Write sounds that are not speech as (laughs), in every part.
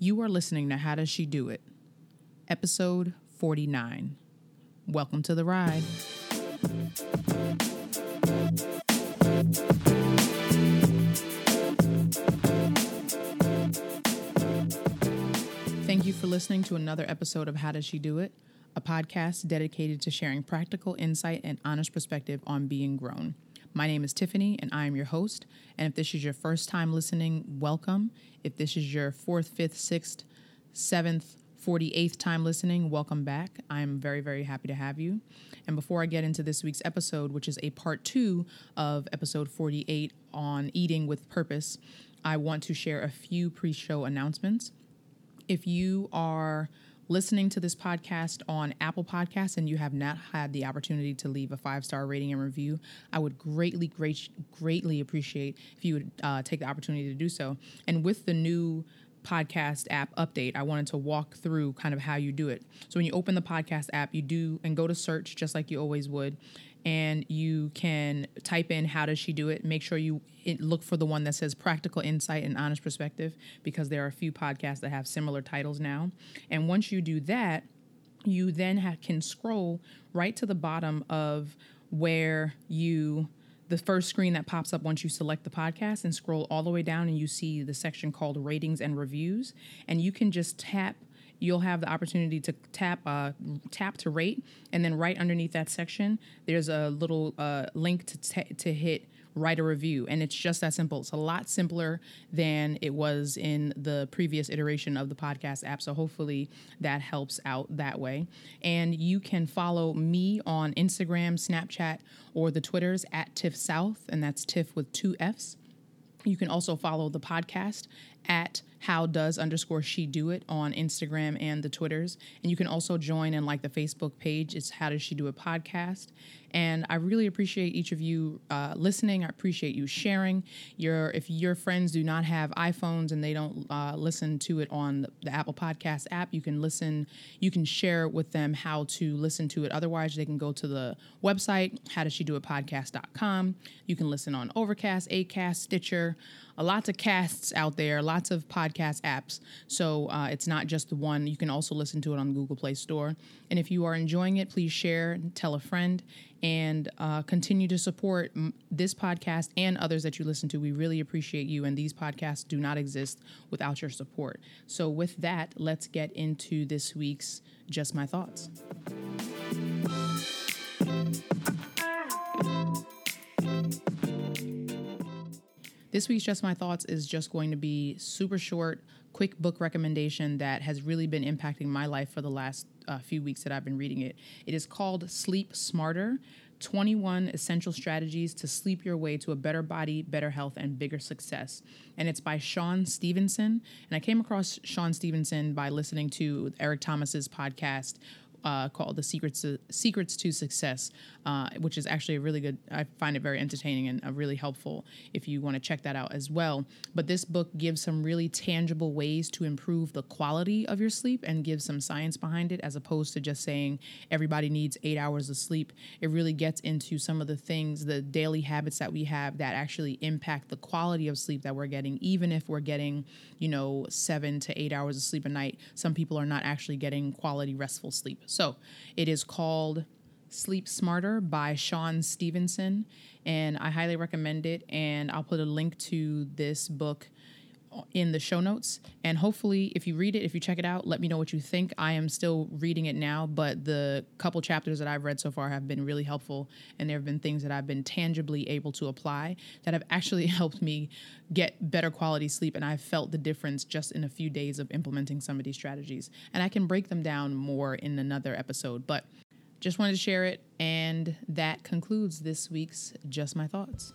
You are listening to How Does She Do It? Episode 49. Welcome to the ride. Thank you for listening to another episode of How Does She Do It? A podcast dedicated to sharing practical insight and honest perspective on being grown. My name is Tiffany, and I am your host. And if this is your first time listening, welcome. If this is your fourth, fifth, sixth, seventh, 48th time listening, welcome back. I'm very, very happy to have you. And before I get into this week's episode, which is a part two of episode 48 on eating with purpose, I want to share a few pre show announcements. If you are listening to this podcast on Apple Podcasts and you have not had the opportunity to leave a five star rating and review, I would greatly, great, greatly appreciate if you would uh, take the opportunity to do so. And with the new podcast app update, I wanted to walk through kind of how you do it. So when you open the podcast app, you do and go to search just like you always would, and you can type in how does she do it. Make sure you look for the one that says practical insight and honest perspective because there are a few podcasts that have similar titles now. And once you do that, you then can scroll right to the bottom of where you the first screen that pops up once you select the podcast and scroll all the way down and you see the section called ratings and reviews and you can just tap you'll have the opportunity to tap uh, tap to rate, and then right underneath that section, there's a little uh, link to t- to hit write a review and it's just that simple. It's a lot simpler than it was in the previous iteration of the podcast app so hopefully that helps out that way. And you can follow me on instagram snapchat or the twitters at tiff south and that's tiff with two f's. You can also follow the podcast at how does underscore she do it on Instagram and the Twitters. And you can also join in like the Facebook page. It's how does she do it podcast. And I really appreciate each of you uh, listening. I appreciate you sharing. Your if your friends do not have iPhones and they don't uh, listen to it on the Apple Podcast app, you can listen. You can share with them how to listen to it. Otherwise, they can go to the website how does she do it podcast.com. You can listen on Overcast, Acast, Stitcher lots of casts out there, lots of podcast apps. So uh, it's not just the one. You can also listen to it on the Google Play Store. And if you are enjoying it, please share, tell a friend, and uh, continue to support this podcast and others that you listen to. We really appreciate you, and these podcasts do not exist without your support. So, with that, let's get into this week's Just My Thoughts. This week's Just My Thoughts is just going to be super short, quick book recommendation that has really been impacting my life for the last uh, few weeks that I've been reading it. It is called Sleep Smarter 21 Essential Strategies to Sleep Your Way to a Better Body, Better Health, and Bigger Success. And it's by Shawn Stevenson. And I came across Shawn Stevenson by listening to Eric Thomas's podcast uh, called "The Secrets to, Secrets to Success," uh, which is actually a really good. I find it very entertaining and uh, really helpful if you want to check that out as well. But this book gives some really tangible ways to improve the quality of your sleep and gives some science behind it, as opposed to just saying everybody needs eight hours of sleep. It really gets into some of the things, the daily habits that we have that actually impact the quality of sleep that we're getting, even if we're getting, you know, seven to eight hours of sleep a night. Some people are not actually getting quality restful sleep. So it is called Sleep Smarter by Shawn Stevenson, and I highly recommend it. And I'll put a link to this book in the show notes. And hopefully, if you read it, if you check it out, let me know what you think. I am still reading it now, but the couple chapters that I've read so far have been really helpful. And there have been things that I've been tangibly able to apply that have actually (laughs) helped me get better quality sleep. And I've felt the difference just in a few days of implementing some of these strategies. And I can break them down more in another episode. But just wanted to share it. And that concludes this week's Just My Thoughts.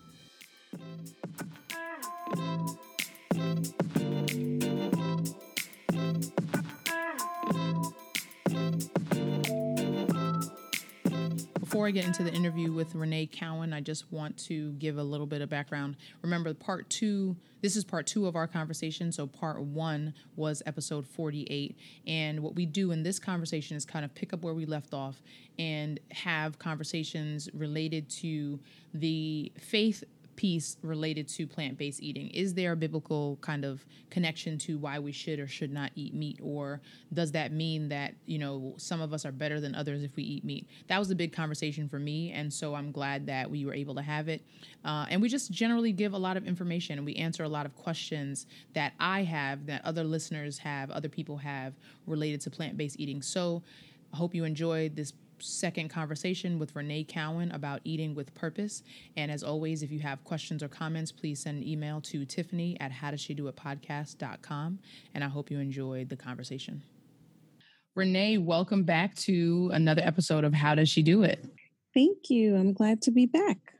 Before I get into the interview with Renee Cowan, I just want to give a little bit of background. Remember, part two, this is part two of our conversation. So, part one was episode 48. And what we do in this conversation is kind of pick up where we left off and have conversations related to the faith piece related to plant based eating. Is there a biblical kind of connection to why we should or should not eat meat? Or does that mean that, you know, some of us are better than others if we eat meat? That was a big conversation for me. And so I'm glad that we were able to have it. Uh, and we just generally give a lot of information and we answer a lot of questions that I have, that other listeners have, other people have related to plant based eating. So I hope you enjoyed this second conversation with Renee Cowan about eating with purpose. And as always, if you have questions or comments, please send an email to Tiffany at howdoes And I hope you enjoyed the conversation. Renee, welcome back to another episode of How Does She Do It? Thank you. I'm glad to be back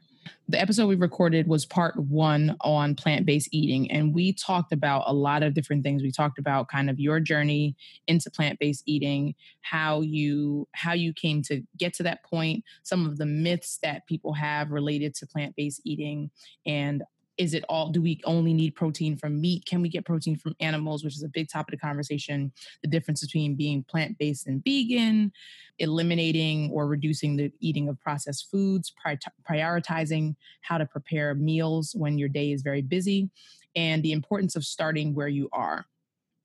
the episode we recorded was part one on plant based eating. And we talked about a lot of different things. We talked about kind of your journey into plant based eating, how you how you came to get to that point, some of the myths that people have related to plant based eating, and is it all do we only need protein from meat? Can we get protein from animals? Which is a big topic of conversation the difference between being plant-based and vegan eliminating or reducing the eating of processed foods prioritizing how to prepare meals when your day is very busy and the importance of starting where you are.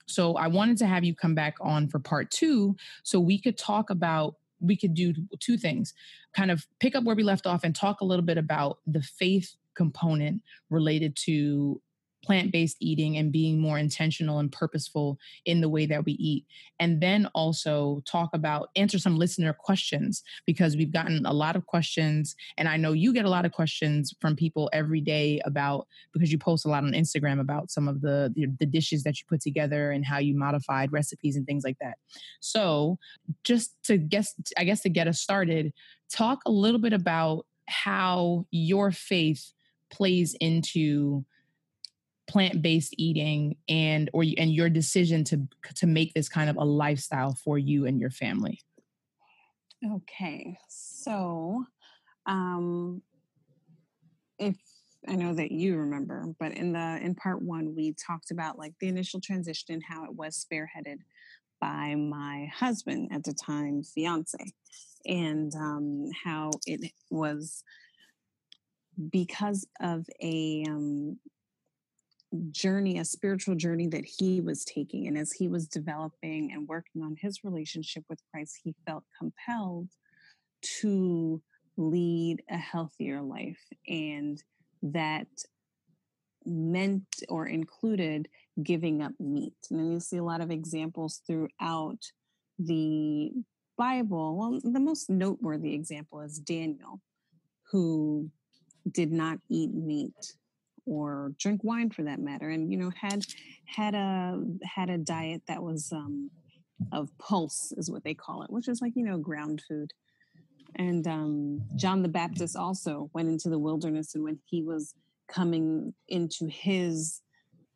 So i wanted to have you come back on for part two so we could talk about we could do two things kind of pick up where we left off and talk a little bit about the faith component related to plant based eating and being more intentional and purposeful in the way that we eat. And then also talk about, answer some listener questions because we've gotten a lot of questions. And I know you get a lot of questions from people every day about, because you post a lot on Instagram about some of the, the, the dishes that you put together and how you modified recipes and things like that. So just to guess, I guess to get us started, talk a little bit about how your faith plays into plant-based eating and or and your decision to to make this kind of a lifestyle for you and your family? Okay so um if i know that you remember but in the in part one we talked about like the initial transition and how it was spearheaded by my husband at the time fiance and um how it was because of a um, journey, a spiritual journey that he was taking. And as he was developing and working on his relationship with Christ, he felt compelled to lead a healthier life. And that meant or included giving up meat. And you see a lot of examples throughout the Bible. Well, the most noteworthy example is Daniel, who did not eat meat or drink wine for that matter and you know had had a had a diet that was um of pulse is what they call it which is like you know ground food. And um john the baptist also went into the wilderness and when he was coming into his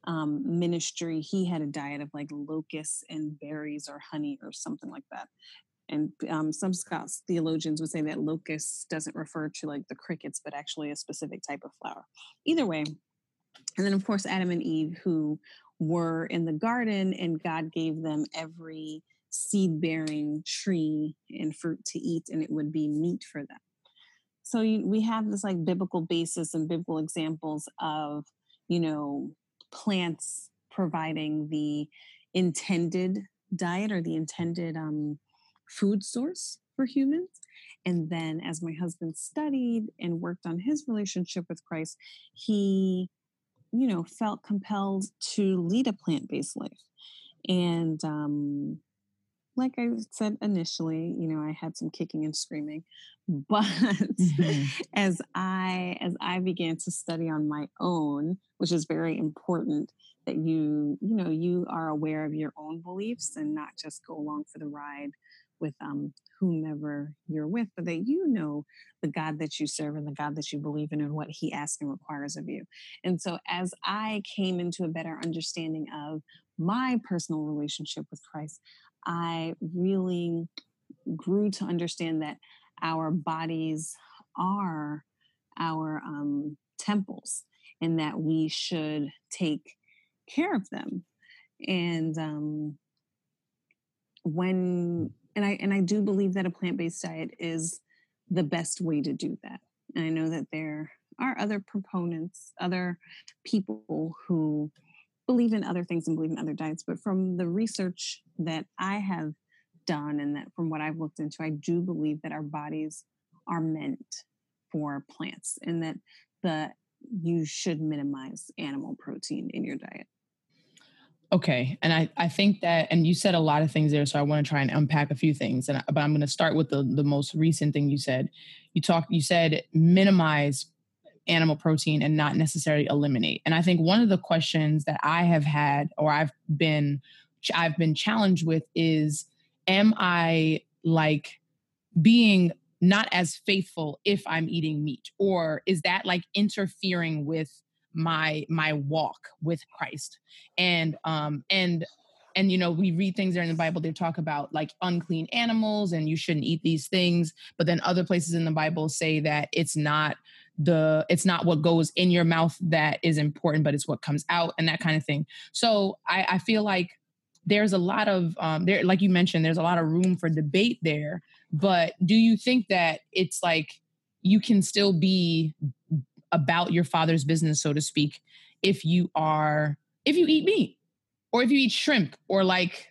um, ministry he had a diet of like locusts and berries or honey or something like that and um, some Scots theologians would say that locust doesn't refer to like the crickets, but actually a specific type of flower. Either way, and then of course Adam and Eve, who were in the garden, and God gave them every seed-bearing tree and fruit to eat, and it would be meat for them. So we have this like biblical basis and biblical examples of you know plants providing the intended diet or the intended um, food source for humans. And then, as my husband studied and worked on his relationship with Christ, he, you know, felt compelled to lead a plant based life. And um, like I said initially, you know, I had some kicking and screaming, (laughs) but mm-hmm. as I as I began to study on my own, which is very important that you you know you are aware of your own beliefs and not just go along for the ride with um, whomever you're with, but that you know the God that you serve and the God that you believe in and what He asks and requires of you. And so, as I came into a better understanding of my personal relationship with Christ, I really grew to understand that our bodies are our um, temples and that we should take care of them. And um, when and I and I do believe that a plant-based diet is the best way to do that. And I know that there are other proponents, other people who believe in other things and believe in other diets. But from the research that I have done and that from what I've looked into, I do believe that our bodies are meant for plants and that the you should minimize animal protein in your diet. Okay, and I I think that and you said a lot of things there, so I want to try and unpack a few things. And but I'm going to start with the the most recent thing you said. You talked you said minimize animal protein and not necessarily eliminate. And I think one of the questions that I have had or I've been I've been challenged with is am I like being not as faithful if I'm eating meat or is that like interfering with my my walk with Christ. And um and and you know we read things there in the bible they talk about like unclean animals and you shouldn't eat these things. But then other places in the bible say that it's not the it's not what goes in your mouth that is important but it's what comes out and that kind of thing. So i i feel like there's a lot of um there like you mentioned there's a lot of room for debate there. But do you think that it's like you can still be about your father's business, so to speak, if you are if you eat meat or if you eat shrimp or like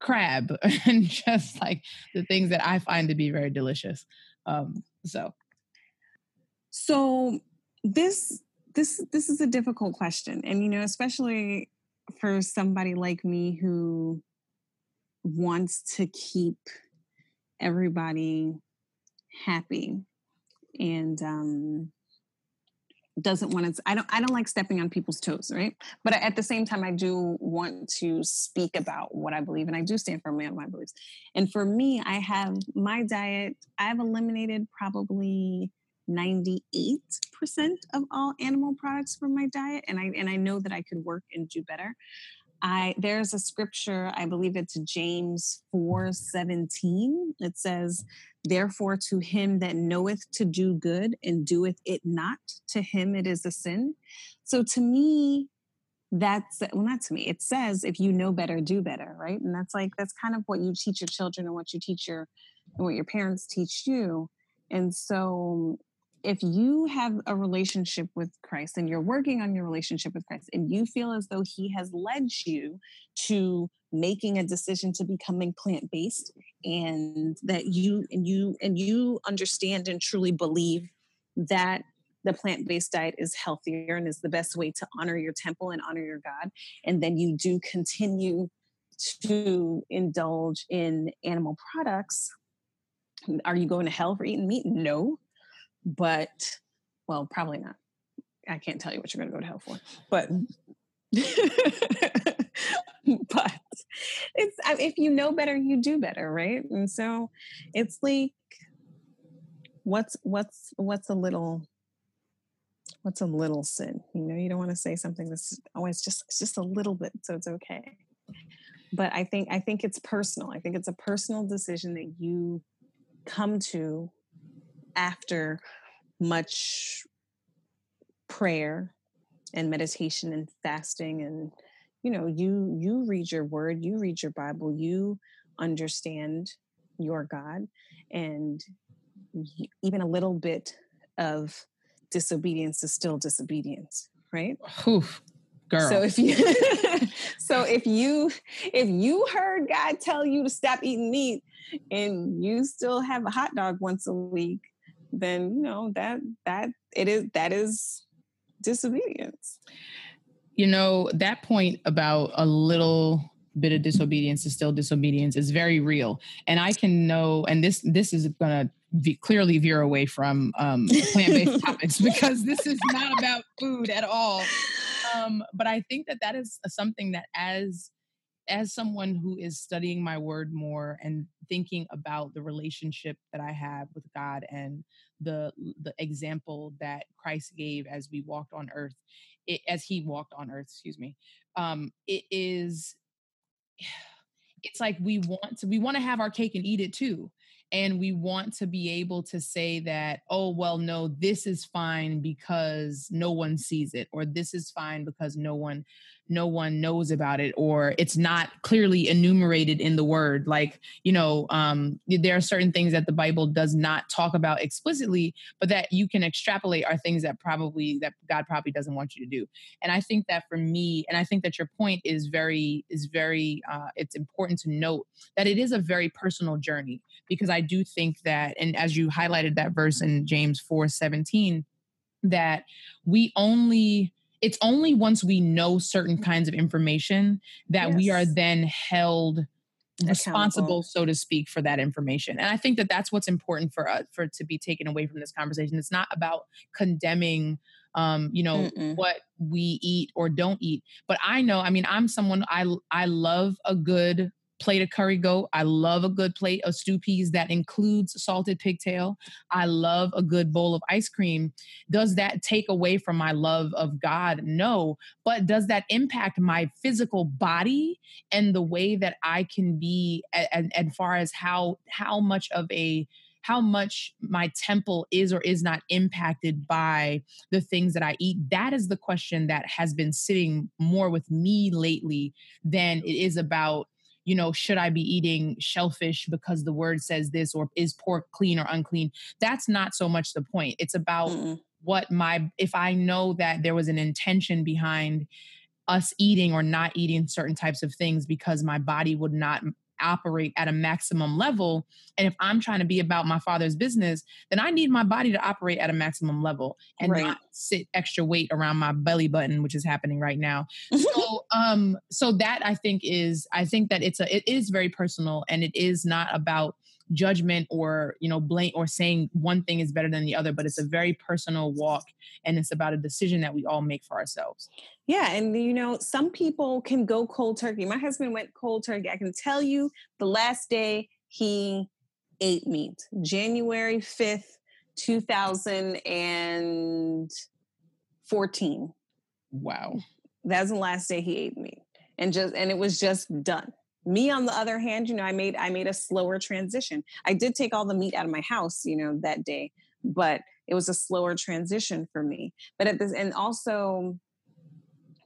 crab (laughs) and just like the things that I find to be very delicious. Um, so, so this this this is a difficult question, and you know, especially for somebody like me who wants to keep everybody happy and um doesn't want to i don't i don't like stepping on people's toes right? But at the same time i do want to speak about what i believe and i do stand for my, my beliefs. And for me i have my diet i've eliminated probably 98% of all animal products from my diet and i and i know that i could work and do better I there's a scripture, I believe it's James 4 17. It says, Therefore, to him that knoweth to do good and doeth it not, to him it is a sin. So to me, that's well, not to me. It says, if you know better, do better, right? And that's like that's kind of what you teach your children and what you teach your and what your parents teach you. And so if you have a relationship with Christ and you're working on your relationship with Christ and you feel as though he has led you to making a decision to becoming plant-based and that you and you and you understand and truly believe that the plant-based diet is healthier and is the best way to honor your temple and honor your God and then you do continue to indulge in animal products are you going to hell for eating meat? No but well, probably not. I can't tell you what you're going to go to hell for, but (laughs) (laughs) but it's if you know better, you do better, right? And so it's like what's what's what's a little what's a little sin you know you don't want to say something that's oh it's just it's just a little bit so it's okay but i think i think it's personal i think it's a personal decision that you come to after much prayer and meditation and fasting and you know you you read your word you read your bible you understand your god and even a little bit of disobedience is still disobedience right Oof, girl. so if you (laughs) so if you if you heard god tell you to stop eating meat and you still have a hot dog once a week then you know that that it is that is disobedience. You know that point about a little bit of disobedience is still disobedience is very real. And i can know and this this is gonna be clearly veer away from um, plant-based (laughs) topics because this is not about food at all. Um, but i think that that is something that as as someone who is studying my word more and thinking about the relationship that I have with God and the the example that Christ gave as we walked on earth, it, as he walked on earth, excuse me, um, it is (sighs) it's like we want to we want to have our cake and eat it too and we want to be able to say that oh well no this is fine because no one sees it or this is fine because no one no one knows about it or it's not clearly enumerated in the word. Like you know um, there are certain things that the bible does not talk about explicitly but that you can extrapolate are things that probably that god probably doesn't want you to do. And i think that for me and i think that your point is very is very uh, it's important to note that it is a very personal journey because i do think that and as you highlighted that verse in james 4 17 that we only it's only once we know certain kinds of information that yes. we are then held responsible so to speak for that information. And i think that that's what's important for us for to be taken away from this conversation. It's not about condemning um you know Mm-mm. what we eat or don't eat. But i know i mean i'm someone i i love a good plate of curry goat. I love a good plate of stew peas that includes salted pigtail. I love a good bowl of ice cream. Does that take away from my love of God? No. But does that impact my physical body and the way that I can be as, as far as how how much of a how much my temple is or is not impacted by the things that I eat. That is the question that has been sitting more with me lately than it is about you know, should I be eating shellfish because the word says this, or is pork clean or unclean? That's not so much the point. It's about Mm-mm. what my, if I know that there was an intention behind us eating or not eating certain types of things because my body would not operate at a maximum level. And if I'm trying to be about my father's business, then I need my body to operate at a maximum level and right. not sit extra weight around my belly button, which is happening right now. (laughs) so um so that I think is I think that it's a it is very personal and it is not about judgment or you know blame or saying one thing is better than the other but it's a very personal walk and it's about a decision that we all make for ourselves. Yeah and you know some people can go cold turkey. My husband went cold turkey. I can tell you the last day he ate meat january 5th 2014 wow. That's the last day he ate meat and just and it was just done me on the other hand you know i made i made a slower transition. I did take all the meat out of my house you know that day but it was a slower transition for me. But at this and also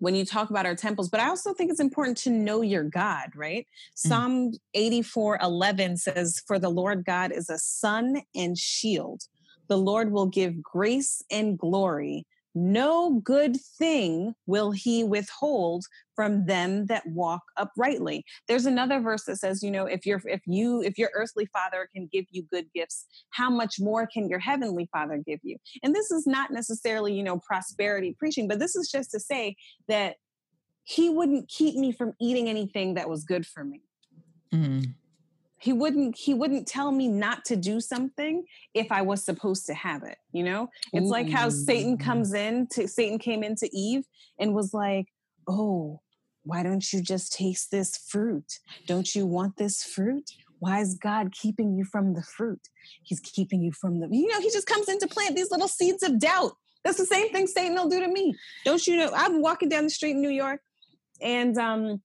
when you talk about our temples but i also think it's important to know your god right? Mm-hmm. psalm 84 11 says for the lord god is a sun and shield. The lord will give grace and glory no good thing will he withhold from them that walk uprightly. There's another verse that says you know if you're if you if your earthly father can give you good gifts how much more can your heavenly father give you? And this is not necessarily you know prosperity preaching but this is just to say that he wouldn't keep me from eating anything that was good for me. Mm-hmm he wouldn't he wouldn't tell me not to do something if i was supposed to have it you know? It's Ooh. like how satan comes in to satan came into eve and was like oh why don't you just taste this fruit? Don't you want this fruit? Why is god keeping you from the fruit? He's keeping you from the you know he just comes in to plant these little seeds of doubt. That's the same thing satan will do to me. Don't you know i'm walking down the street in new york and um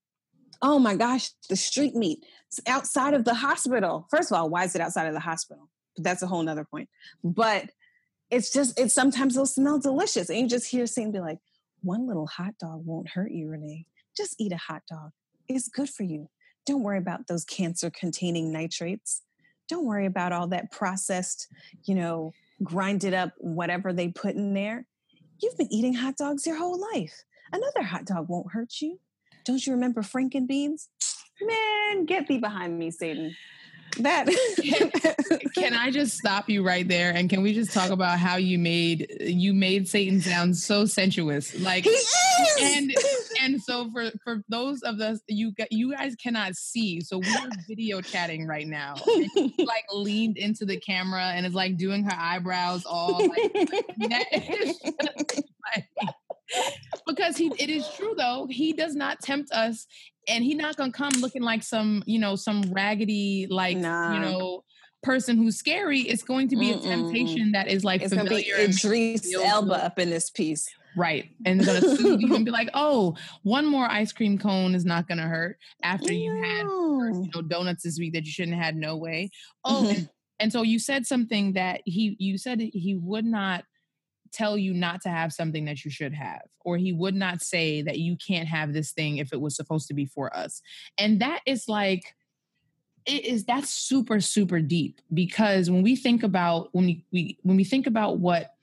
oh my gosh the street meat outside of the hospital. First of all, why is it outside of the hospital? That's a whole nother point. But it's just, it sometimes it'll smell delicious. And you just hear Satan be like, one little hot dog won't hurt you, Renee. Just eat a hot dog. It's good for you. Don't worry about those cancer containing nitrates. Don't worry about all that processed, you know, grinded up whatever they put in there. You've been eating hot dogs your whole life. Another hot dog won't hurt you. Don't you remember Franken beans? Man, get thee behind me, Satan. That (laughs) (laughs) can I just stop you right there? And can we just talk about how you made you made Satan sound so sensuous? Like and (laughs) and so for for those of us you you guys cannot see. So we're video chatting right now. Like leaned into the camera and is like doing her eyebrows all like, like because he it is true though he does not tempt us and he's not gonna come looking like some you know some raggedy like nah. you know person who's scary it's going to be Mm-mm. a temptation that is like it's familiar gonna be Idris Elba up in this piece right and gonna soothe you and be (laughs) like oh one more ice cream cone is not gonna hurt after you had you know donuts this week that you shouldn't have had no way oh mm-hmm. and, (laughs) and so you said something that he you said he would not tell you not to have something that you should have, or he would not say that you can't have this thing if it was supposed to be for us. And that is like, it is that's super super deep because when we think about when we, we when we think about what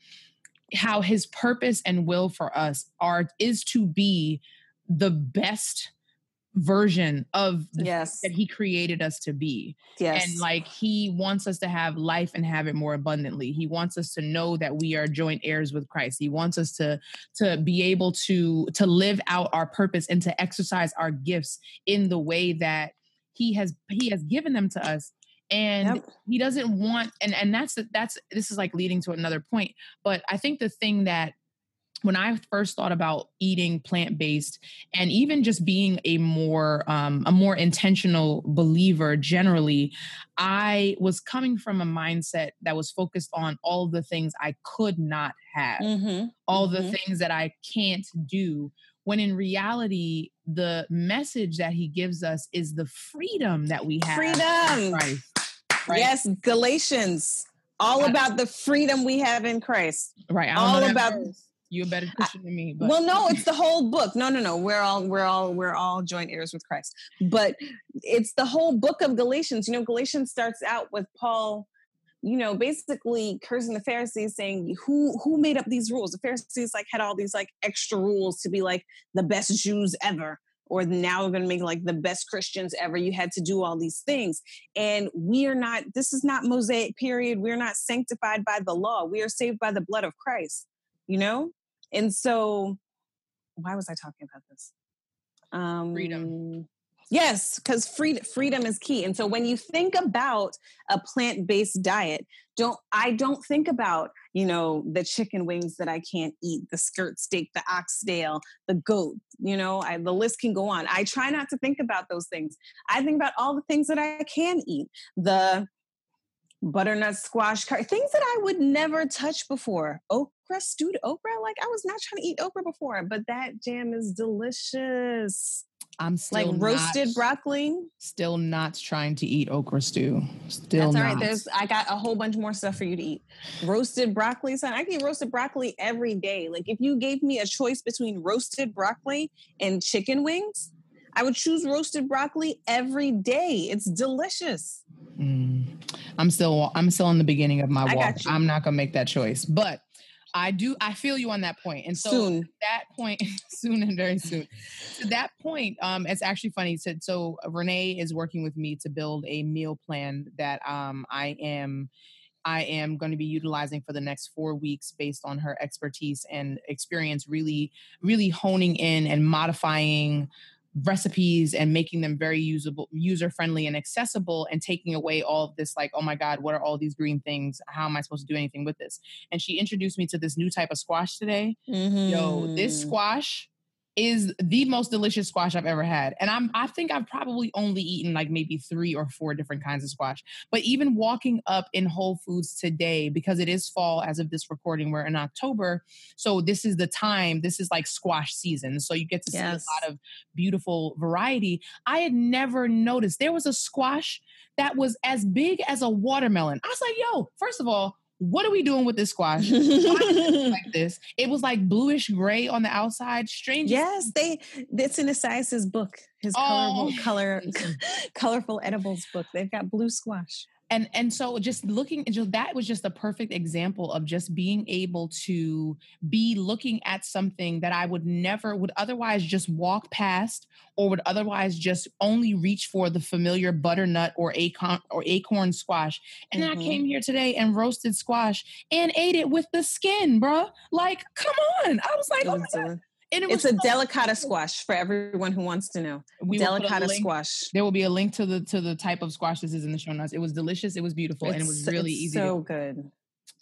how his purpose and will for us are is to be the best version of yes. that he created us to be. Yes. and like he wants us to have life and have it more abundantly. He wants us to know that we are joint heirs with christ. He wants us to to be able to to live out our purpose and to exercise our gifts in the way that he has he has given them to us. And yep. he doesn't want and and that's that's this is like leading to another point but i think the thing that when I first thought about eating plant based and even just being a more um, a more intentional believer generally, I was coming from a mindset that was focused on all the things I could not have, mm-hmm. all mm-hmm. the things that I can't do. When in reality, the message that he gives us is the freedom that we have. Freedom. Christ, right? Yes, Galatians. All about the freedom we have in Christ. Right. all about. Verse you're a better Christian than me. But. Well, no, it's the whole book. No, no, no. We're all we're all we're all joint heirs with Christ. But it's the whole book of Galatians. You know, Galatians starts out with Paul, you know, basically cursing the Pharisees, saying, "Who who made up these rules?" The Pharisees like had all these like extra rules to be like the best Jews ever. Or now we're going to make like the best Christians ever. You had to do all these things. And we are not, this is not Mosaic period. We're not sanctified by the law. We are saved by the blood of Christ, you know? And so, why was I talking about this? Um, freedom. Yes, because freedom freedom is key. And so when you think about a plant-based diet, don't I don't think about, you know, the chicken wings that I can't eat, the skirt steak, the oxtail, the goat, you know, I, the list can go on. I try not to think about those things. I think about all the things that I can eat. The butternut squash things that I would never touch before. Okra, stewed okra. Like I was not trying to eat okra before, but that jam is delicious. I'm still like roasted not, broccoli. Still not trying to eat okra stew. Still That's all right. There's I got a whole bunch more stuff for you to eat. Roasted broccoli, son. I can eat roasted broccoli every day. Like if you gave me a choice between roasted broccoli and chicken wings, I would choose roasted broccoli every day. It's delicious. Mm. I'm still I'm still in the beginning of my walk. I'm not gonna make that choice, but I do. I feel you on that point, and so soon. that point (laughs) soon and very soon. to that point, um, it's actually funny. So, so Renee is working with me to build a meal plan that um I am I am going to be utilizing for the next four weeks based on her expertise and experience, really, really honing in and modifying recipes and making them very usable user friendly and accessible and taking away all of this like oh my god what are all these green things how am i supposed to do anything with this and she introduced me to this new type of squash today mm-hmm. yo this mm-hmm. squash is the most delicious squash I've ever had. And I'm I think I've probably only eaten like maybe 3 or 4 different kinds of squash. But even walking up in Whole Foods today because it is fall as of this recording we're in October, so this is the time, this is like squash season. So you get to yes. see a lot of beautiful variety. I had never noticed there was a squash that was as big as a watermelon. I was like, "Yo, first of all, what are we doing with this squash? (laughs) like this. It was like bluish gray on the outside. Strange. Yes, they. It's in Esaias's book. His oh. colorful, color, (laughs) colorful edibles book. They've got blue squash and and so just looking just that was just a perfect example of just being able to be looking at something that i would never would otherwise just walk past or would otherwise just only reach for the familiar butternut or acorn or acorn squash and mm-hmm. i came here today and roasted squash and ate it with the skin bruh like come on i was like oh my God. And it it's a so delicata squash for everyone who wants to know. We delicata squash. There will be a link to the to the type of squash this is in the show notes. It was delicious. It was beautiful, it's, and it was really easy. So to, good.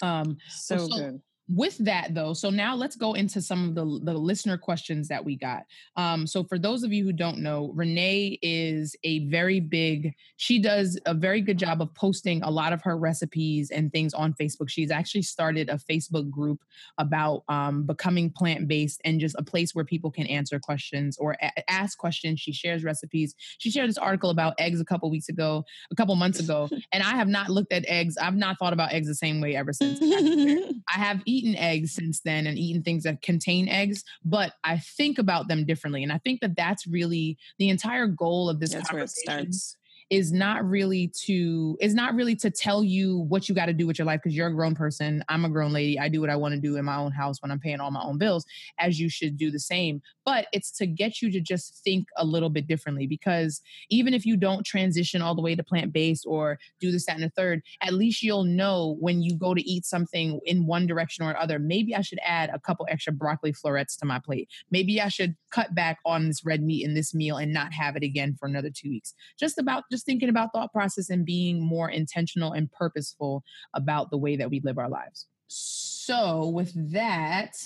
Um, so, so good with that though so now let's go into some of the, the listener questions that we got. Um, so for those of you who don't know renee is a very big she does a very good job of posting a lot of her recipes and things on facebook. She's actually started a facebook group about um, becoming plant-based and just a place where people can answer questions or a- ask questions. She shares recipes. She shared this article about eggs a couple weeks ago a couple months ago (laughs) and i have not looked at eggs. I've not thought about eggs the same way ever since. I have (laughs) eaten eaten eggs since then and eaten things that contain eggs, but I think about them differently. And I think that that's really the entire goal of this That's where it starts. Is not really to is not really to tell you what you got to do with your life because you're a grown person i'm a grown lady i do what i want to do in my own house when i'm paying all my own bills as you should do the same. But it's to get you to just think a little bit differently because even if you don't transition all the way to plant-based or do this that and the third at least you'll know when you go to eat something in one direction or other. Maybe i should add a couple extra broccoli florets to my plate. Maybe i should cut back on this red meat in this meal and not have it again for another two weeks just about just thinking about thought process and being more intentional and purposeful about the way that we live our lives. So, with that,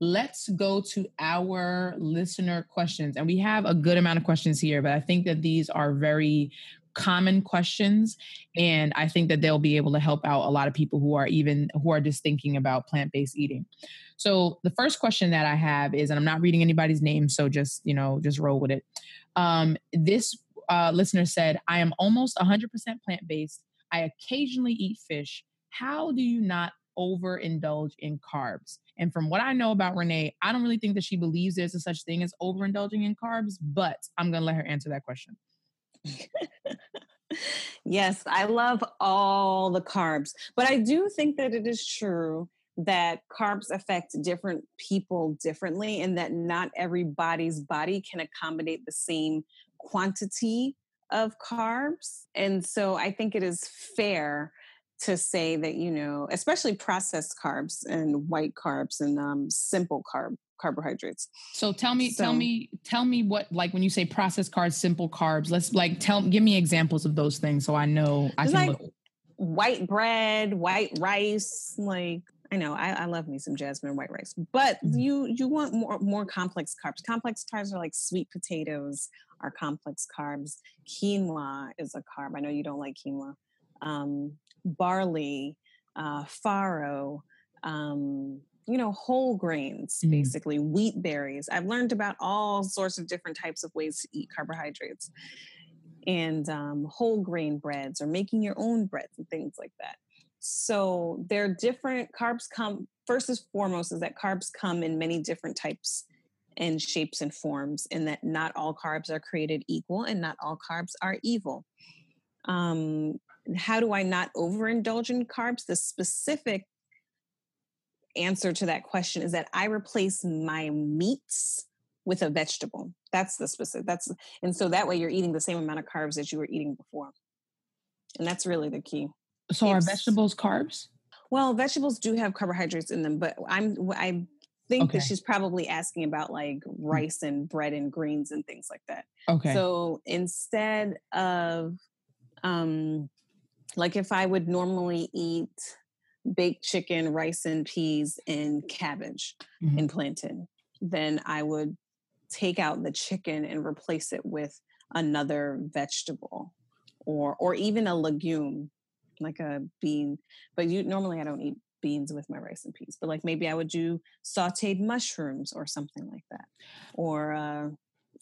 let's go to our listener questions. And we have a good amount of questions here, but I think that these are very common questions and I think that they'll be able to help out a lot of people who are even who are just thinking about plant-based eating. So the first question that I have is and I'm not reading anybody's name so just, you know, just roll with it. Um, this uh, listener said, I am almost 100% plant based. I occasionally eat fish. How do you not overindulge in carbs? And from what I know about Renee, I don't really think that she believes there's a such thing as overindulging in carbs, but I'm going to let her answer that question. (laughs) yes, I love all the carbs, but I do think that it is true that carbs affect different people differently and that not everybody's body can accommodate the same quantity of carbs. And so I think it is fair to say that, you know, especially processed carbs and white carbs and um, simple carb carbohydrates. So tell me, so, tell me, tell me what like when you say processed carbs, simple carbs. Let's like tell give me examples of those things so I know I can like look. White bread, white rice, like I know I, I, love me some jasmine white rice, but mm-hmm. you you want more more complex carbs. Complex carbs are like sweet potatoes are complex carbs. Quinoa is a carb. I know you don't like quinoa. Um, barley, uh, farro, um, you know, whole grains, mm-hmm. basically wheat berries. I've learned about all sorts of different types of ways to eat carbohydrates and um, whole grain breads or making your own breads and things like that. So there are different. Carbs come first and foremost is that carbs come in many different types and shapes and forms, and that not all carbs are created equal and not all carbs are evil. Um, how do I not overindulge in carbs? The specific answer to that question is that I replace my meats with a vegetable. That's the specific. That's and so that way you're eating the same amount of carbs as you were eating before, and that's really the key. So are vegetables carbs? Well, vegetables do have carbohydrates in them, but I'm I think okay. that she's probably asking about like mm. rice and bread and greens and things like that. Okay. So instead of um like if I would normally eat baked chicken, rice and peas and cabbage mm-hmm. and plantain, then I would take out the chicken and replace it with another vegetable or or even a legume like a bean. But you normally I don't eat beans with my rice and peas, but like maybe I would do sauteed mushrooms or something like that, or uh,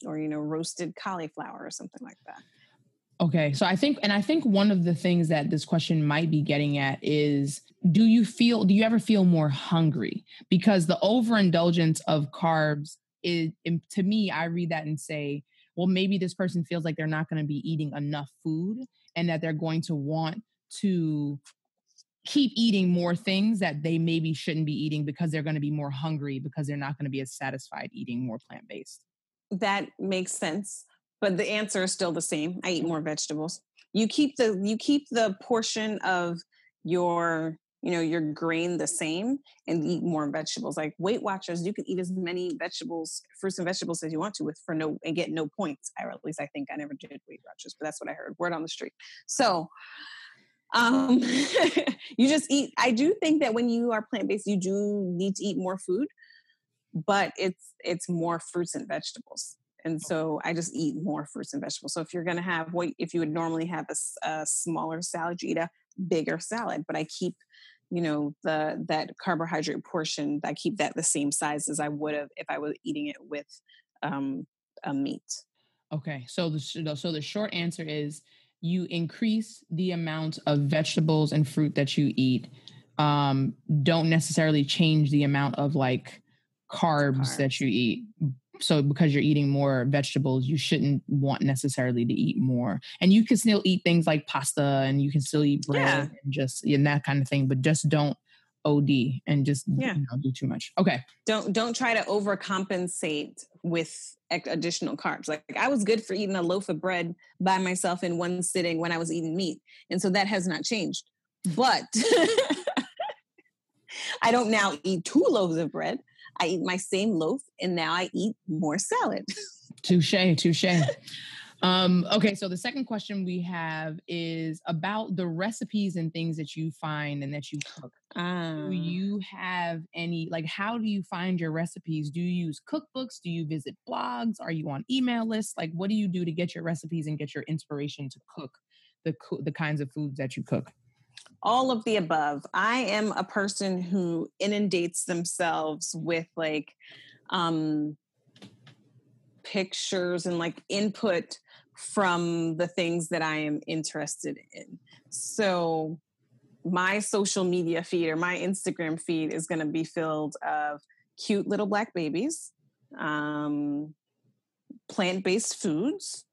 or you know roasted cauliflower or something like that. Okay, so I think, and I think one of the things that this question might be getting at is do you feel, do you ever feel more hungry? Because the overindulgence of carbs is, to me, I read that and say, well, maybe this person feels like they're not going to be eating enough food and that they're going to want to keep eating more things that they maybe shouldn't be eating because they're going to be more hungry because they're not going to be as satisfied eating more plant based. That makes sense, but the answer is still the same. I eat more vegetables. You keep the you keep the portion of your you know your grain the same and eat more vegetables like weight watchers you can eat as many vegetables fruits and vegetables as you want to with for no and get no points or at least i think i never did weight watchers but that's what i heard word on the street so um, (laughs) you just eat. I do think that when you are plant based, you do need to eat more food, but it's it's more fruits and vegetables. And so I just eat more fruits and vegetables. So if you're going to have what if you would normally have a, a smaller salad, you eat a bigger salad. But I keep you know the that carbohydrate portion i keep that the same size as i would have if i was eating it with um a meat okay so the so the short answer is you increase the amount of vegetables and fruit that you eat um, don't necessarily change the amount of like carbs, carbs that you eat. So because you're eating more vegetables, you shouldn't want necessarily to eat more. And you can still eat things like pasta and you can still eat bread yeah. and just and that kind of thing, but just don't OD and just yeah. You know, do too much. Okay. Don't don't try to overcompensate with additional carbs. Like I was good for eating a loaf of bread by myself in one sitting when I was eating meat. And so that has not changed. But (laughs) I don't now eat two loaves of bread. I eat my same loaf and now I eat more salad. (laughs) touche, touche. Um, okay, so the second question we have is about the recipes and things that you find and that you cook. Um, do you have any, like, how do you find your recipes? Do you use cookbooks? Do you visit blogs? Are you on email lists? Like, what do you do to get your recipes and get your inspiration to cook the, the kinds of foods that you cook? All of the above. I am a person who inundates themselves with like um pictures and like input from the things that I am interested in. So my social media feed or my Instagram feed is going to be filled of cute little black babies, um, plant-based foods,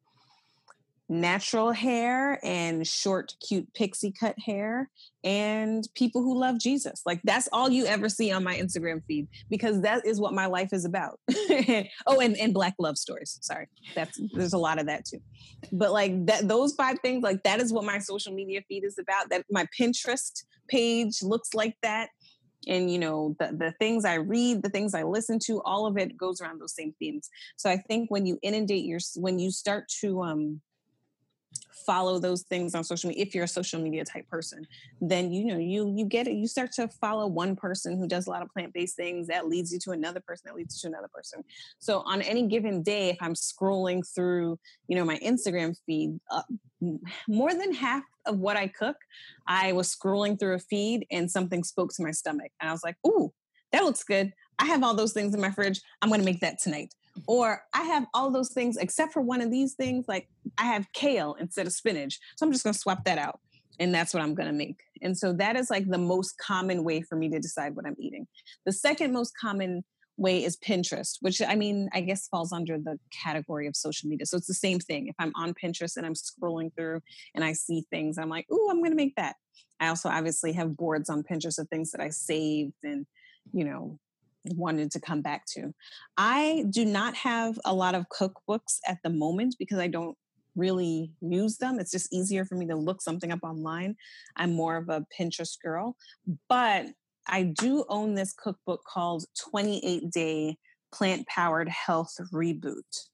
natural hair and short, cute pixie cut hair, and people who love Jesus. Like that's all you ever see on my Instagram feed because that is what my life is about. (laughs) oh, and, and black love stories. Sorry. That's there's a lot of that too. But like that those five things, like that is what my social media feed is about. That my Pinterest page looks like that. And you know, the the things I read, the things I listen to, all of it goes around those same themes. So I think when you inundate your when you start to um follow those things on social media if you're a social media type person then you know you you get it. You start to follow one person who does a lot of plant-based things that leads you to another person that leads you to another person. So on any given day if i'm scrolling through you know my instagram feed uh, more than half of what i cook i was scrolling through a feed and something spoke to my stomach. And i was like ooh that looks good. I have all those things in my fridge. I'm going to make that tonight or I have all those things except for one of these things. Like I have kale instead of spinach. So I'm just going to swap that out. And that's what I'm going to make. And so that is like the most common way for me to decide what I'm eating. The second most common way is Pinterest, which I mean, I guess falls under the category of social media. So it's the same thing. If I'm on Pinterest and I'm scrolling through and I see things, I'm like, ooh, I'm going to make that. I also obviously have boards on Pinterest of things that I saved and, you know, wanted to come back to. I do not have a lot of cookbooks at the moment because I don't really use them. It's just easier for me to look something up online. I'm more of a Pinterest girl, but I do own this cookbook called 28 Day Plant Powered Health Reboot.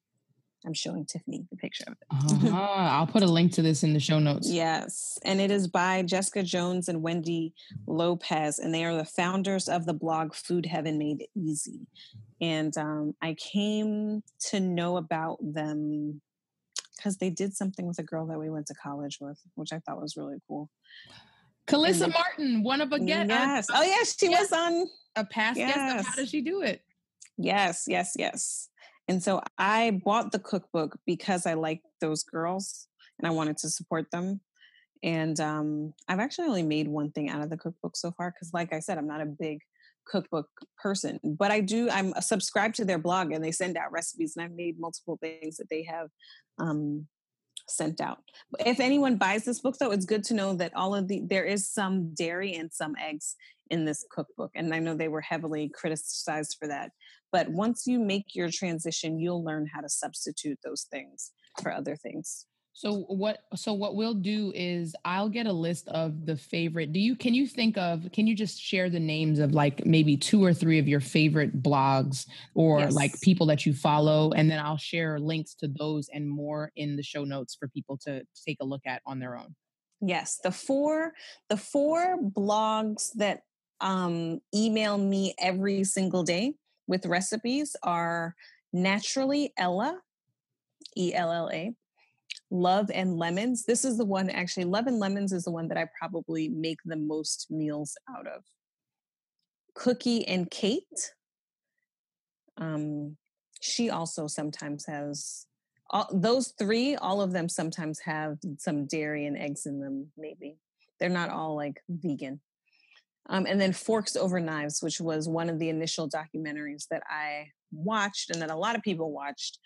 I'm showing Tiffany the picture of it. uh-huh. (laughs) I'll put a link to this in the show notes. Yes. And it is by Jessica Jones and Wendy Lopez. And they are the founders of the blog Food Heaven Made Easy. And um, I came to know about them because they did something with a girl that we went to college with, which I thought was really cool. Calissa Martin, one of a guest. Yes. oh, yes. She yes. was on a past yes. guest. How does she do it? Yes, yes, yes. And so I bought the cookbook because I like those girls and I wanted to support them. And um, I've actually only made one thing out of the cookbook so far because, like I said, I'm not a big cookbook person, but I do. I'm subscribed to their blog and they send out recipes, and I've made multiple things that they have um, sent out. If anyone buys this book, though, it's good to know that all of the there is some dairy and some eggs in this cookbook, and I know they were heavily criticized for that. But once you make your transition, you'll learn how to substitute those things for other things. So what so what we'll do is I'll get a list of the favorite. Do you can you think of can you just share the names of like maybe two or three of your favorite blogs or yes. like people that you follow and then I'll share links to those and more in the show notes for people to take a look at on their own. Yes, the four the four blogs that um email me every single day with recipes are Naturally Ella, E L L A, Love and Lemons. This is the one, actually, Love and Lemons is the one that I probably make the most meals out of. Cookie and Kate. Um, she also sometimes has all, those three, all of them sometimes have some dairy and eggs in them, maybe. They're not all like vegan. Um, and then Forks Over Knives, which was one of the initial documentaries that I watched and that a lot of people watched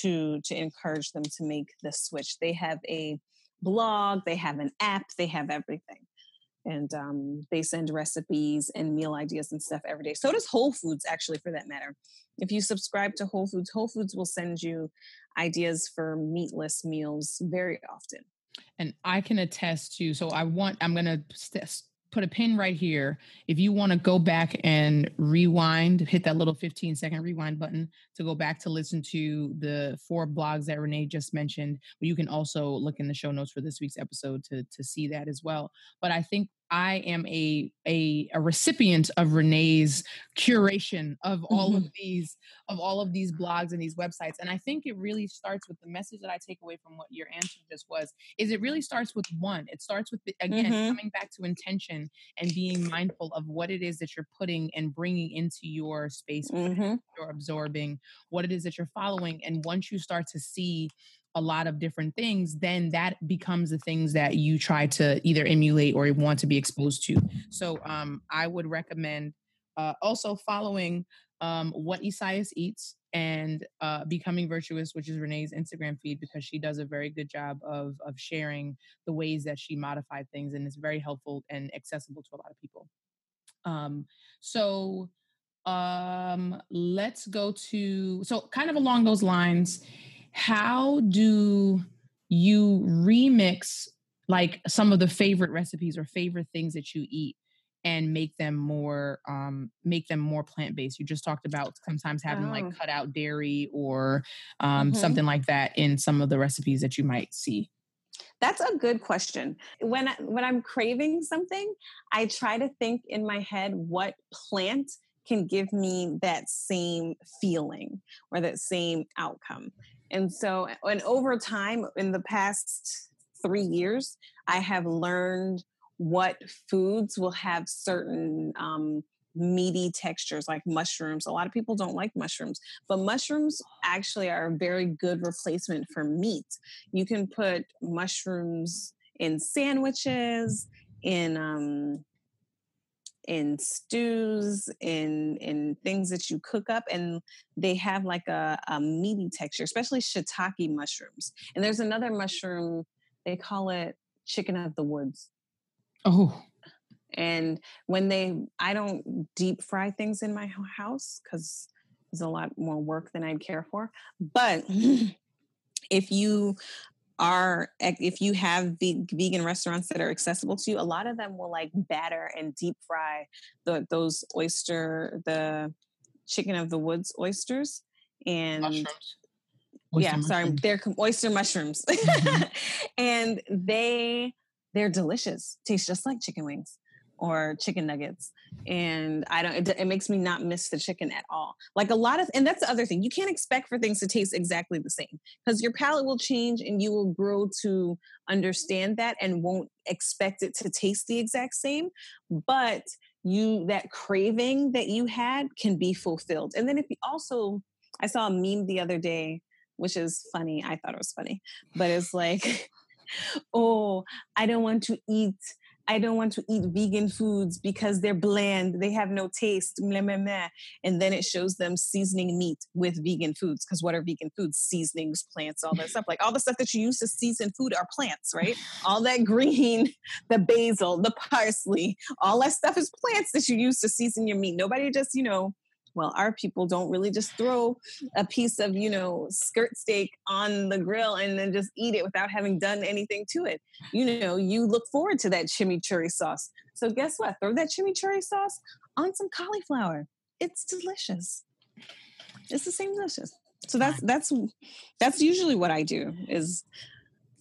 to to encourage them to make the switch. They have a blog, they have an app, they have everything. And um, they send recipes and meal ideas and stuff every day. So does Whole Foods, actually, for that matter. If you subscribe to Whole Foods, Whole Foods will send you ideas for meatless meals very often. And I can attest to, so I want, I'm going to st- put a pin right here. If you want to go back and rewind, hit that little 15 second rewind button to go back to listen to the four blogs that Renee just mentioned. But you can also look in the show notes for this week's episode to, to see that as well. But I think I am a a, a recipient of Renee's curation of all mm-hmm. of these of all of these blogs and these websites, and I think it really starts with the message that I take away from what your answer just was. Is it really starts with one? It starts with again mm-hmm. coming back to intention and being mindful of what it is that you're putting and bringing into your space, mm-hmm. you're absorbing, what it is that you're following, and once you start to see a lot of different things, then that becomes the things that you try to either emulate or want to be exposed to. So um, I would recommend uh, also following um, what Isaias eats and uh, becoming virtuous, which is Renee's Instagram feed, because she does a very good job of of sharing the ways that she modified things, and it's very helpful and accessible to a lot of people. Um, so um, let's go to so kind of along those lines how do you remix like some of the favorite recipes or favorite things that you eat and make them more um make them more plant-based you just talked about sometimes having oh. like cut out dairy or um mm-hmm. something like that in some of the recipes that you might see that's a good question. When I, when I'm craving something, I try to think in my head what plant can give me that same feeling or that same outcome. And so, and over time, in the past three years, I have learned what foods will have certain um, meaty textures like mushrooms. A lot of people don't like mushrooms, but mushrooms actually are a very good replacement for meat. You can put mushrooms in sandwiches, in um, in stews in in things that you cook up and they have like a, a meaty texture especially shiitake mushrooms and there's another mushroom they call it chicken of the woods. Oh. And when they i don't deep fry things in my house because there's a lot more work than i'd care for but (laughs) if you are if you have vegan restaurants that are accessible to you a lot of them will like batter and deep fry the those oyster the chicken of the woods oysters and mushrooms. yeah sorry they're oyster mushrooms mm-hmm. (laughs) and they they're delicious taste just like chicken wings or chicken nuggets. And i don't it, it, makes me not miss the chicken at all. Like a lot of and that's the other thing you can't expect for things to taste exactly the same because your palate will change and you will grow to understand that and won't expect it to taste the exact same but you that craving that you had can be fulfilled. And then if you also i saw a meme the other day which is funny i thought it was funny but it's like (laughs) oh i don't want to eat I don't want to eat vegan foods because they're bland, they have no taste, meh, meh, meh. and then it shows them seasoning meat with vegan foods. Because what are vegan foods? Seasonings, plants, all that stuff. Like all the stuff that you use to season food are plants, right? all that (laughs) green, the basil, the parsley, all that stuff is plants that you use to season your meat. Nobody just, you know, well our people don't really just throw a piece of you know skirt steak on the grill and then just eat it without having done anything to it. You know you look forward to that chimichurri sauce. So guess what? Throw that chimichurri sauce on some cauliflower. It's delicious. It's the same delicious. So that's that's that's usually what i do is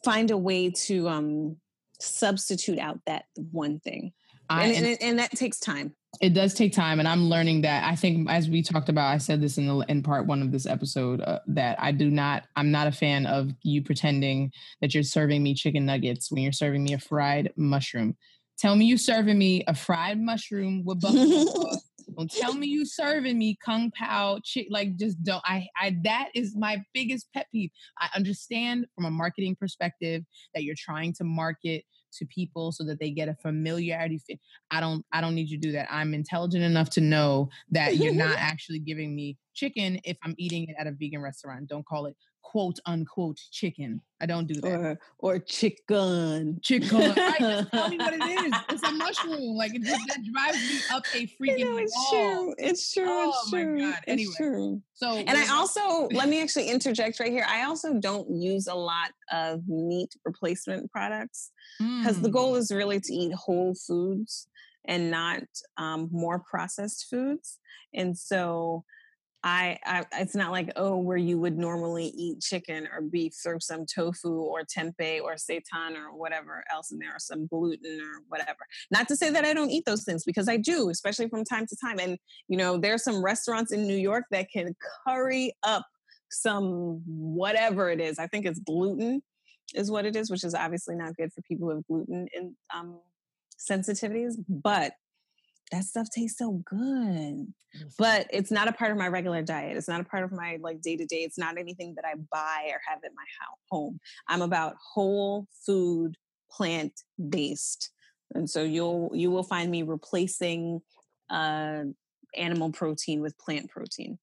find a way to um substitute out that one thing. I, and, and, and that takes time it does take time and i'm learning that i think as we talked about i said this in the in part one of this episode uh, that i do not i'm not a fan of you pretending that you're serving me chicken nuggets when you're serving me a fried mushroom tell me you're serving me a fried mushroom with buffalo (laughs) sauce don't tell me you're serving me kung pao chick. Like, just don't. I, I, that is my biggest pet peeve. I understand from a marketing perspective that you're trying to market to people so that they get a familiarity fit. I don't I don't need you to do that. I'm intelligent enough to know that you're not (laughs) actually giving me chicken if I'm eating it at a vegan restaurant. Don't call it quote unquote chicken. I don't do that. Or or chicken. Chicken. right, just tell me what it (laughs) is. It's a mushroom. Like it just that drives me up a freaking You know, it's wall. true. It's true. Oh it's my true. God. Anyway. It's true. So And I also let (laughs) me actually interject right here. I also don't use a lot of meat replacement products because the Mm. goal is really to eat whole foods and not um, more processed foods. And so I, I, it's not like oh, where you would normally eat chicken or beef, throw some tofu or tempeh or seitan or whatever else in there, or some gluten or whatever. Not to say that I don't eat those things because I do, especially from time to time. And you know, there's some restaurants in New York that can curry up some whatever it is. I think it's gluten is what it is, which is obviously not good for people with gluten in um, sensitivities. But that stuff tastes so good. But it's not a part of my regular diet. It's not a part of my like day to day. It's not anything that I buy or have at my house, home. I'm about whole food, plant based, and so you'll you will find me replacing uh, animal protein with plant protein.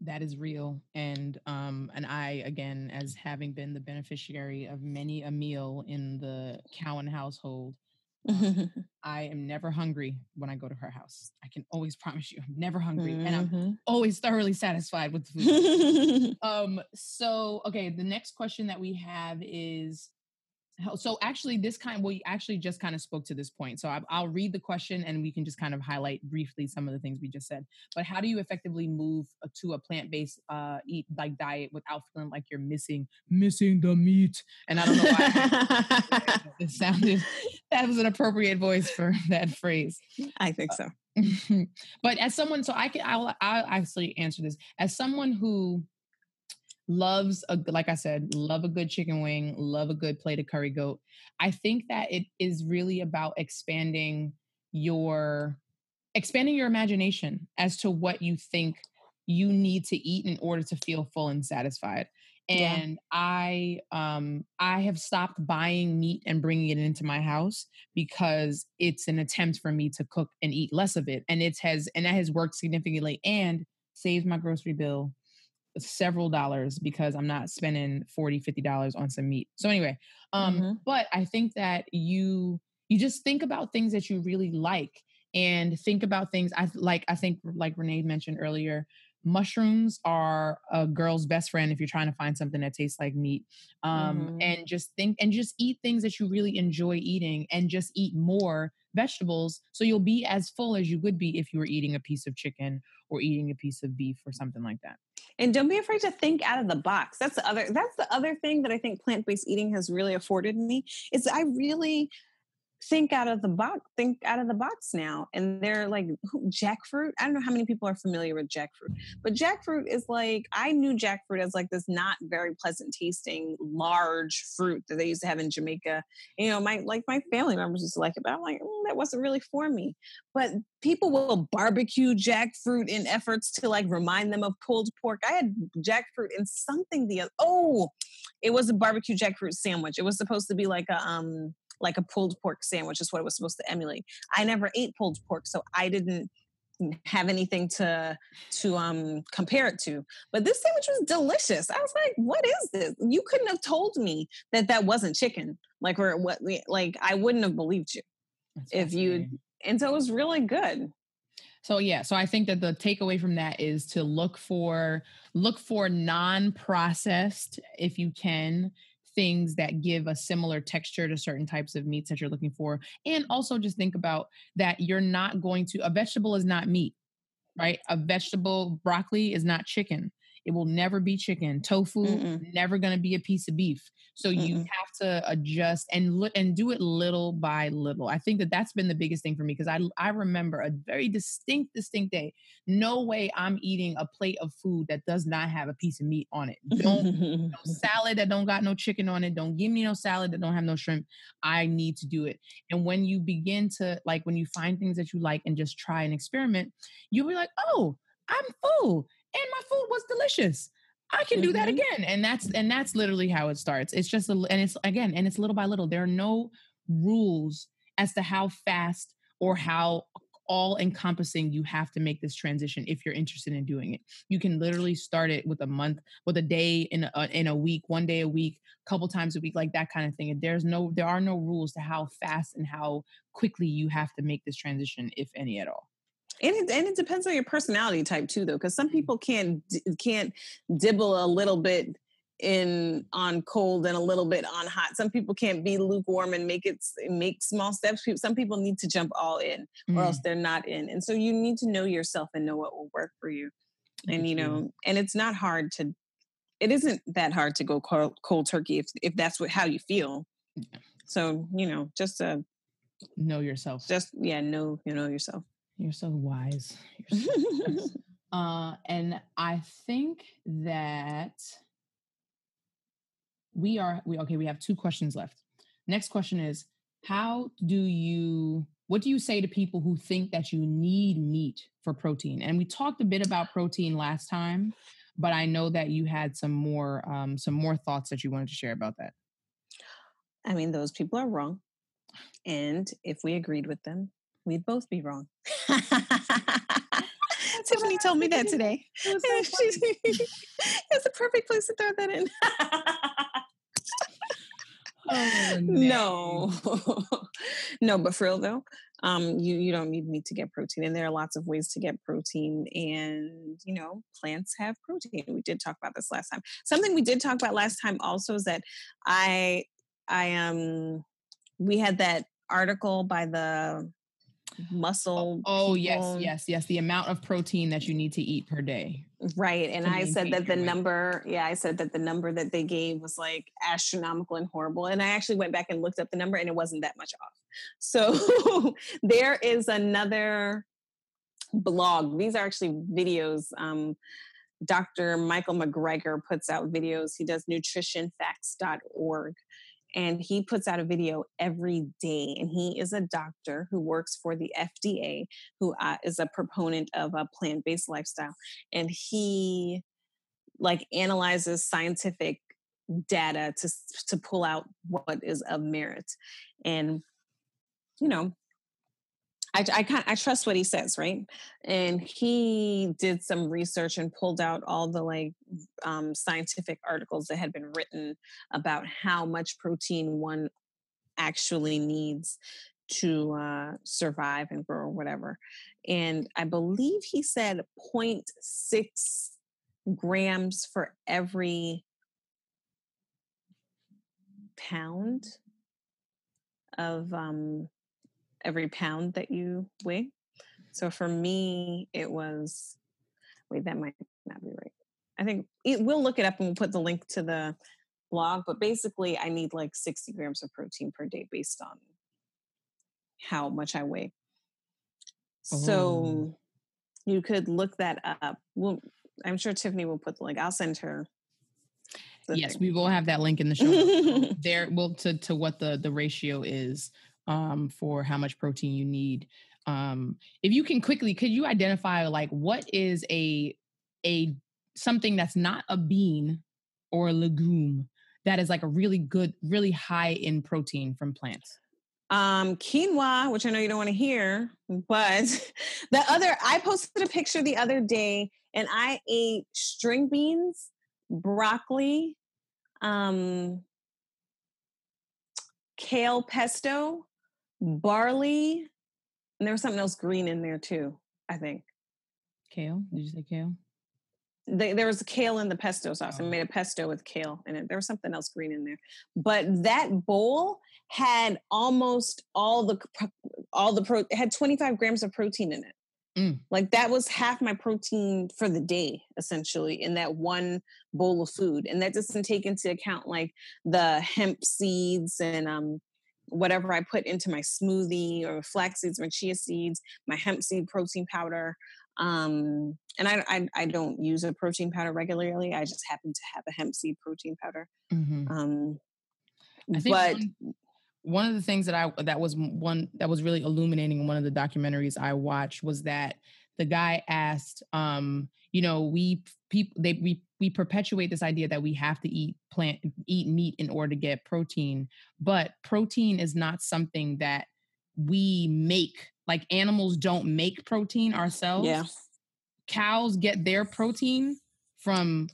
that is real and um and i again as having been the beneficiary of many a meal in the cowan household um, (laughs) i am never hungry when i go to her house i can always promise you i'm never hungry and i'm Mhm. always thoroughly satisfied with the food (laughs) um so okay the next question that we have is so actually this kind we actually just kind of spoke to this point so i'll read the question and we can just kind of highlight briefly some of the things we just said but how do you effectively move to a plant-based uh eat like diet without feeling like you're missing missing the meat and i don't know why it (laughs) (laughs) sounded that was an appropriate voice for (laughs) that phrase I think so. but as someone, so I can, I'll, I'll actually answer this as someone who loves a, like I said, love a good chicken wing, love a good plate of curry goat. I think that it is really about expanding your, expanding your imagination as to what you think you need to eat in order to feel full and satisfied. Yeah. And I, um, I have stopped buying meat and bringing it into my house because it's an attempt for me to cook and eat less of it and it has and that has worked significantly and saved my grocery bill several dollars because i'm not spending 40 50 dollars on some meat so anyway um Mhm. but i think that you you just think about things that you really like and think about things i like i think like renee mentioned earlier mushrooms are a girl's best friend if you're trying to find something that tastes like meat um Mhm. and just think and just eat things that you really enjoy eating and just eat more vegetables so you'll be as full as you would be if you were eating a piece of chicken or eating a piece of beef or something like that And don't be afraid to think out of the box. That's the other that's the other thing that I think plant-based eating has really afforded me is I really think out of the box think out of the box now and they're like jackfruit? I don't know how many people are familiar with jackfruit but jackfruit is like i knew jackfruit as like this not very pleasant tasting large fruit that they used to have in jamaica you know my like my family members used to like it but i'm like "Mm, that wasn't really for me. But people will barbecue jackfruit in efforts to like remind them of pulled pork. I had jackfruit in something the other oh it was a barbecue jackfruit sandwich. It was supposed to be like a um like a pulled pork sandwich is what it was supposed to emulate. I never ate pulled pork, so I didn't have anything to to um compare it to. But this sandwich was delicious. I was like, "What is this?" You couldn't have told me that that wasn't chicken. Like or what like I wouldn't have believed you. That's If you- And so it was really good. So yeah, so I think that the takeaway from that is to look for look for non-processed if you can things that give a similar texture to certain types of meats that you're looking for and also just think about that you're not going to a vegetable is not meat, right? A vegetable broccoli is not chicken. It will never be chicken. Tofu Mm-mm. never going to be a piece of beef. So you Mm-mm. have to adjust and look and do it little by little. I think that that's been the biggest thing for me because I I remember a very distinct distinct day. No way I'm eating a plate of food that does not have a piece of meat on it. Don't no (laughs) salad that don't got no chicken on it. Don't give me no salad that don't have no shrimp. I need to do it. And when you begin to like when you find things that you like and just try and experiment, you'll be like, "Oh, I'm full and my food was delicious." I can do mm-hmm. that again. And that's and that's literally how it starts. It's just a, and it's again and it's little by little. There are no rules as to how fast or how all encompassing you have to make this transition if you're interested in doing it. You can literally start it with a month, with a day in a, in a week, one day a week, couple times a week, like that kind of thing. There's no there are no rules to how fast and how quickly you have to make this transition if any at all and it, and it depends on your personality type too though because some mm-hmm. people can't can't dibble a little bit in on cold and a little bit on hot. Some people can't be lukewarm and make it make small steps. Some people need to jump all in or else mm. they're not in and so you need to know yourself and know what will work for you. And you know and it's not hard to it isn't that hard to go cold, cold turkey if if that's what how you feel. So you know just to know yourself. just yeah know you know yourself you're so wise. You're so wise. (laughs) uh, and I think that we are we okay. We have two questions left. Next question is: How do you? What do you say to people who think that you need meat for protein? And we talked a bit about protein last time, but I know that you had some more um, some more thoughts that you wanted to share about that. I mean, those people are wrong. And if we agreed with them, we'd both be wrong. (laughs) Tiffany told me that today. (laughs) So (laughs) it's a perfect place to throw that in. oh, no, no, but for real though, um, you you don't need meat to get protein, and there are lots of ways to get protein. And you know, plants have protein. We did talk about this last time. Something we did talk about last time also is that I I um we had that article by the muscle. Oh, yes, yes, yes. The amount of protein that you need to eat per day. Right. And I said that the number, yeah, I said that the number that they gave was like astronomical and horrible. And I actually went back and looked up the number and it wasn't that much off. (laughs) So there is another blog. These are actually videos. Um, Dr. Michael McGregor puts out videos. He does nutritionfacts.org and he puts out a video every day and he is a doctor who works for the fda who uh, is a proponent of a plant-based lifestyle and he like analyzes scientific data to to pull out what is of merit. And you know I, I can't, I trust what he says, right? And he did some research and pulled out all the like um, scientific articles that had been written about how much protein one actually needs to uh, survive and grow or whatever. And I believe he said 0.6 grams for every pound of um, every pound that you weigh. So for me, it was, wait, that might not be right. I think it, we'll look it up and we'll put the link to the blog. But basically, I need like 60 grams of protein per day based on how much I weigh. Oh. So you could look that up. Well, I'm sure Tiffany will put the link. I'll send her. Yes, thing. we will have that link in the show. (laughs) there, well, to to what the the ratio is um, for how much protein you need. Um, if you can quickly, could you identify like what is a a something that's not a bean or a legume that is like a really good, really high in protein from plants? um quinoa which i know you don't want to hear but (laughs) the other i posted a picture the other day and i ate string beans broccoli um kale pesto barley, and there was something else green in there too. I think. Kale? Did you say kale? They, there was kale in the pesto sauce. Oh. I made a pesto with kale in it. There was something else green in there, but that bowl had almost all the all the pro. It had twenty five grams of protein in it. Mm. Like that was half my protein for the day, essentially, in that one bowl of food. And that doesn't take into account like the hemp seeds and um, whatever I put into my smoothie or flax seeds, my chia seeds, my hemp seed protein powder. Um, and I, I, I don't use a protein powder regularly. I just happen to have a hemp seed protein powder. Mm-hmm. Um, I think but one, one of the things that I that was one that was really illuminating in one of the documentaries I watched was that the guy asked, um, you know, we people they we we perpetuate this idea that we have to eat plant eat meat in order to get protein, but protein is not something that we make. Like animals don't make protein ourselves. Yeah. Cows get their protein from,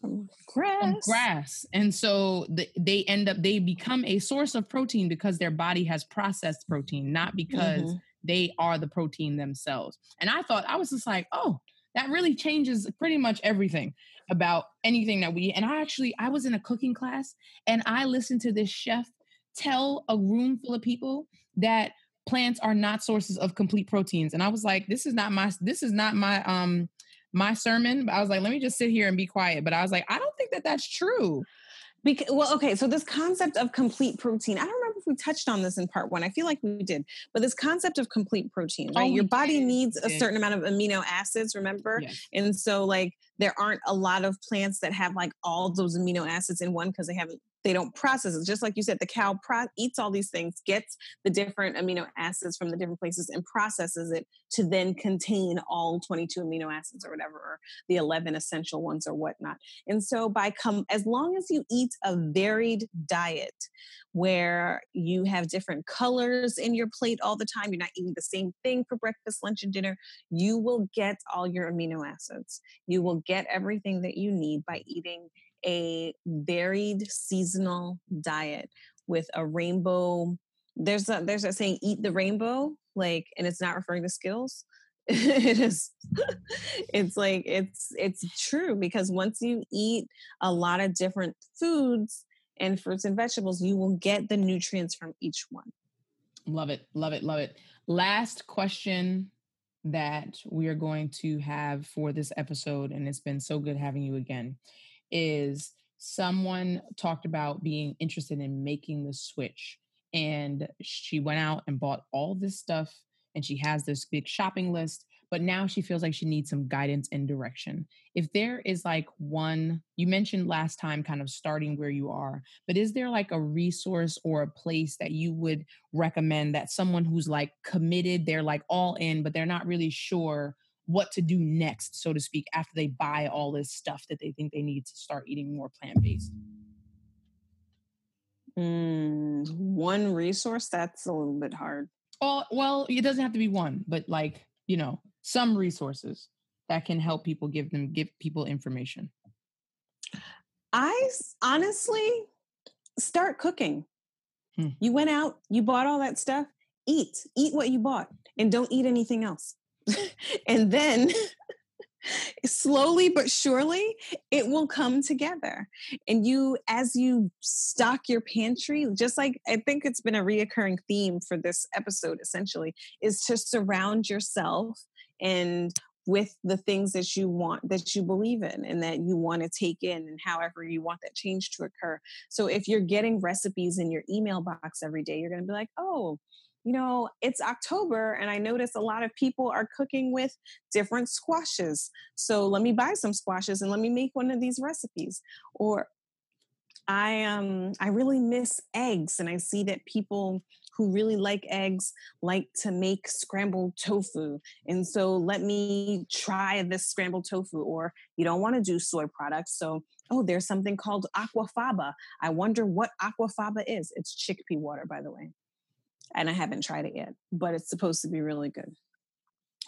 grass. From grass. And so the, they end up, they become a source of protein because their body has processed protein, not because mm-hmm. they are the protein themselves. And I thought, I was just like, oh, that really changes pretty much everything about anything that we, and I actually, I was in a cooking class and I listened to this chef tell a room full of people that plants are not sources of complete proteins and i was like this is not my this is not my um my sermon. But I was like, let me just sit here and be quiet. But I was like, I don't think that that's true. Because, well, okay, so this concept of complete protein, I don't remember if we touched on this in part one. I feel like we did, but this concept of complete protein, right? Oh, Your body did. needs a certain amount of amino acids, remember? Yes. And so, like, there aren't a lot of plants that have like all those amino acids in one because they haven't they don't process it. Just like you said, the cow pro- eats all these things, gets the different amino acids from the different places, and processes it to then contain all 22 amino acids or whatever, or the 11 essential ones or whatnot. And so, by come as long as you eat a varied diet where you have different colors in your plate all the time, you're not eating the same thing for breakfast, lunch, and dinner, you will get all your amino acids. You will get everything that you need by eating a varied seasonal diet with a rainbow there's a there's a saying eat the rainbow like and it's not referring to skills. (laughs) It is it's like it's it's true because once you eat a lot of different foods and fruits and vegetables you will get the nutrients from each one. Love it love it love it. Last question that we are going to have for this episode and it's been so good having you again is someone talked about being interested in making the switch and she went out and bought all this stuff and she has this big shopping list but now she feels like she needs some guidance and direction. If there is like one you mentioned last time kind of starting where you are but is there like a resource or a place that you would recommend that someone who's like committed they're like all in but they're not really sure what to do next, so to speak, after they buy all this stuff that they think they need to start eating more plant based? Mm, one resource that's a little bit hard. Oh, well, it doesn't have to be one, but like, you know, some resources that can help people give them give people information. I honestly start cooking. Hmm. You went out, you bought all that stuff, eat, eat what you bought and don't eat anything else. (laughs) and then slowly but surely it will come together. And you as you stock your pantry just like i think it's been a reoccurring theme for this episode essentially is to surround yourself and with the things that you want that you believe in and that you want to take in and however you want that change to occur. So if you're getting recipes in your email box every day you're going to be like oh you know, it's October and I notice a lot of people are cooking with different squashes. So let me buy some squashes and let me make one of these recipes. Or I um I really miss eggs and I see that people who really like eggs like to make scrambled tofu. And so let me try this scrambled tofu or you don't want to do soy products. So oh, there's something called aquafaba. I wonder what aquafaba is. It's chickpea water by the way and I haven't tried it yet, but it's supposed to be really good.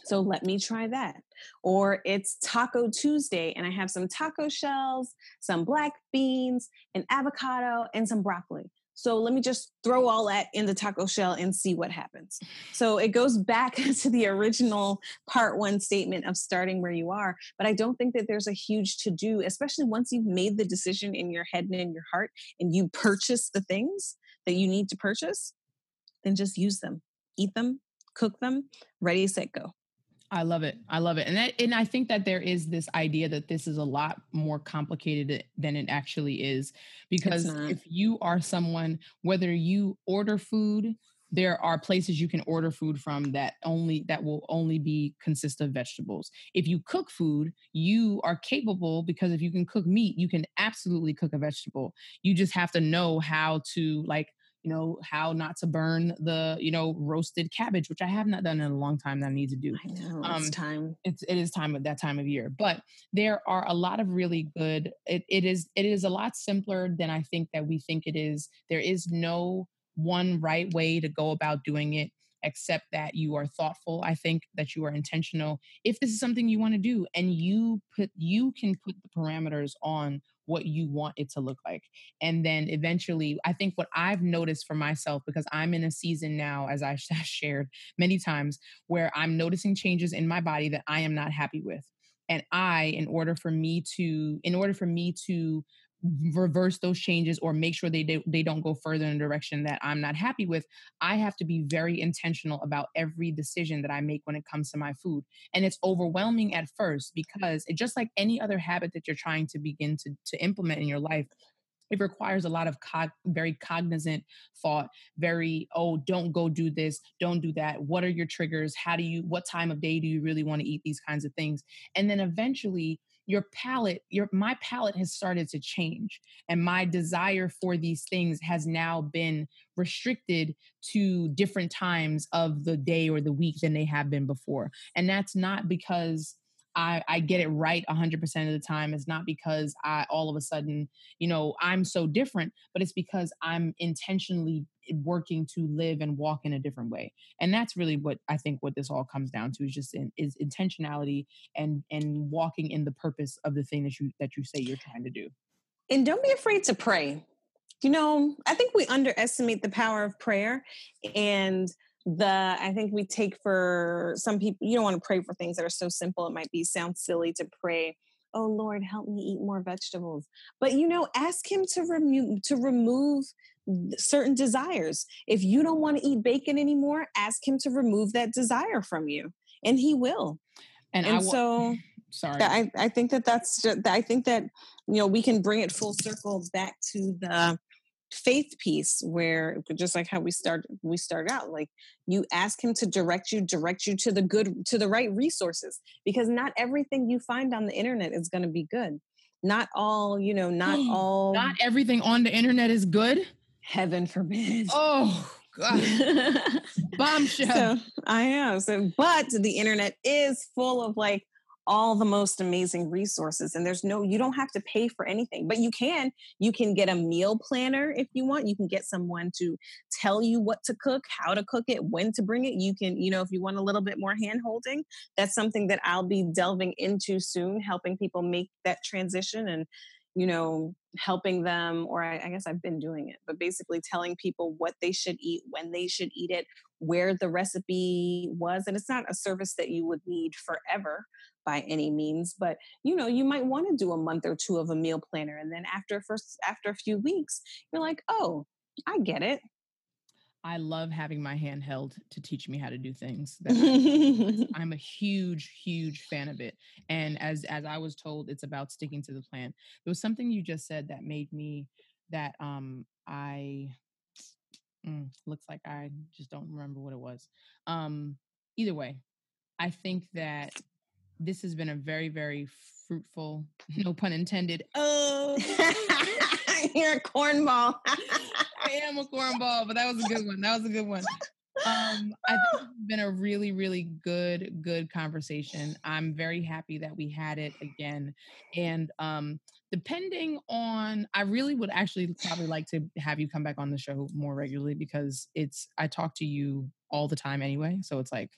So let me try that. Or it's Taco Tuesday and I have some taco shells, some black beans, an avocado, and some broccoli. So let me just throw all that in the taco shell and see what happens. So it goes back (laughs) to the original part one statement of starting where you are. But I don't think that there's a huge to do, especially once you've made the decision in your head and in your heart and you purchase the things that you need to purchase then just use them, eat them, cook them, ready, set, go. I love it. I love it. And that, and I think that there is this idea that this is a lot more complicated than it actually is because if you are someone whether you order food there are places you can order food from that only that will only be consist of vegetables if you cook food you are capable because if you can cook meat you can absolutely cook a vegetable you just have to know how to like you know how not to burn the you know roasted cabbage which i have not done in a long time that i need to do. I know um, it's time. it's it is time at that time of year but there are a lot of really good it, it is it is a lot simpler than i think that we think it is. There is no one right way to go about doing it except that you are thoughtful i think that you are intentional. If this is something you want to do and you put you can put the parameters on what you want it to look like. And then eventually i think what i've noticed for myself because i'm in a season now as i (laughs) shared many times where i'm noticing changes in my body that i am not happy with. And i in order for me to in order for me to reverse those changes or make sure they, they they don't go further in a direction that I'm not happy with, I have to be very intentional about every decision that I make when it comes to my food. And it's overwhelming at first because it just like any other habit that you're trying to begin to to implement in your life, it requires a lot of very cognizant thought very oh don't go do this don't do that. What are your triggers? How do you what time of day do you really want to eat these kinds of things? And then eventually your palate your my palate has started to change and my desire for these things has now been restricted to different times of the day or the week than they have been before. And that's not because I, I get it right 100% of the time. It's not because I all of a sudden, you know, I'm so different, but it's because I'm intentionally working to live and walk in a different way. And that's really what I think what this all comes down to is just in, is intentionality and and walking in the purpose of the thing that you that you say you're trying to do. And don't be afraid to pray. You know, I think we underestimate the power of prayer and the i think we take for some people you don't want to pray for things that are so simple it might be sound silly to pray oh lord help me eat more vegetables. But you know ask him to remove to remove certain desires. If you don't want to eat bacon anymore ask him to remove that desire from you and he will. And, and so (sighs) sorry. I, I think that that's just, i think that you know we can bring it full circle back to the faith piece where just like how we start we start out like you ask him to direct you direct you to the good to the right resources because not everything you find on the internet is going to be good not all you know not hmm. all not everything on the internet is good heaven forbid oh God. (laughs) Bombshell. So, I am. So, but the internet is full of like all the most amazing resources and there's no you don't have to pay for anything but you can you can get a meal planner if you want you can get someone to tell you what to cook how to cook it when to bring it you can you know if you want a little bit more hand holding that's something that i'll be delving into soon helping people make that transition and you know helping them or I, I, guess i've been doing it but basically telling people what they should eat when they should eat it where the recipe was and it's not a service that you would need forever by any means but you know you might want to do a month or two of a meal planner and then after first after a few weeks you're like oh i get it I love having my hand held to teach me how to do things. (laughs) I'm a huge, huge fan of it. And as as I was told, it's about sticking to the plan. There was something you just said that made me that um I mm, looks like I just don't remember what it was. Um either way, I think that this has been a very, very fruitful, (laughs) no pun intended. Oh, (laughs) (laughs) you're a cornball. I am a cornball, but that was a good one. That was a good one. Um, I think it's been a really, really good, good conversation. I'm very happy that we had it again. And um, depending on, I really would actually probably like to have you come back on the show more regularly because it's, I talk to you all the time anyway. So it's like,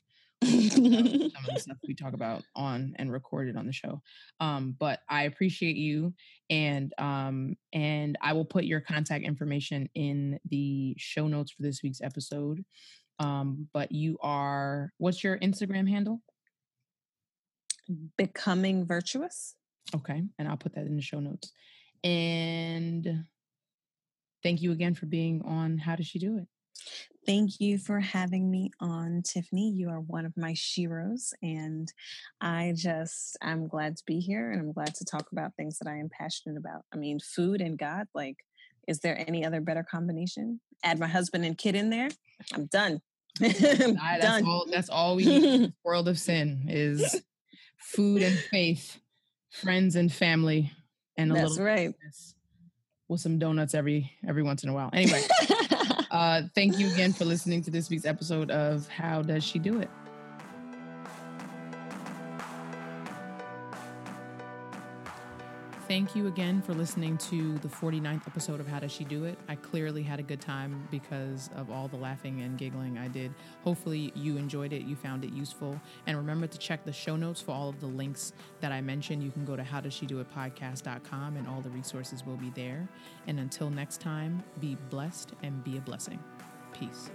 (laughs) some of the stuff we talk about on and recorded on the show. Um, but I appreciate you, and um, and I will put your contact information in the show notes for this week's episode. Um, but you are what's your Instagram handle? Becoming virtuous. Okay, and I'll put that in the show notes. And thank you again for being on. How does she do it? Thank you for having me on, Tiffany. You are one of my sheroes, and I just I'm glad to be here, and I'm glad to talk about things that I am passionate about. I mean, food and God. Like, is there any other better combination? Add my husband and kid in there. I'm done. (laughs) I'm that's done. all. That's all we need. (laughs) world of sin is (laughs) food and faith, friends and family, and a that's little right. With some donuts every every once in a while. Anyway. Uh, thank you again for listening to this week's episode of How Does She Do It? Thank you again for listening to the 49th episode of How Does She Do It? I clearly had a good time because of all the laughing and giggling I did. Hopefully, you enjoyed it, you found it useful. And remember to check the show notes for all of the links that I mentioned. You can go to howdoesshedoitpodcast.com and all the resources will be there. And until next time, be blessed and be a blessing. Peace.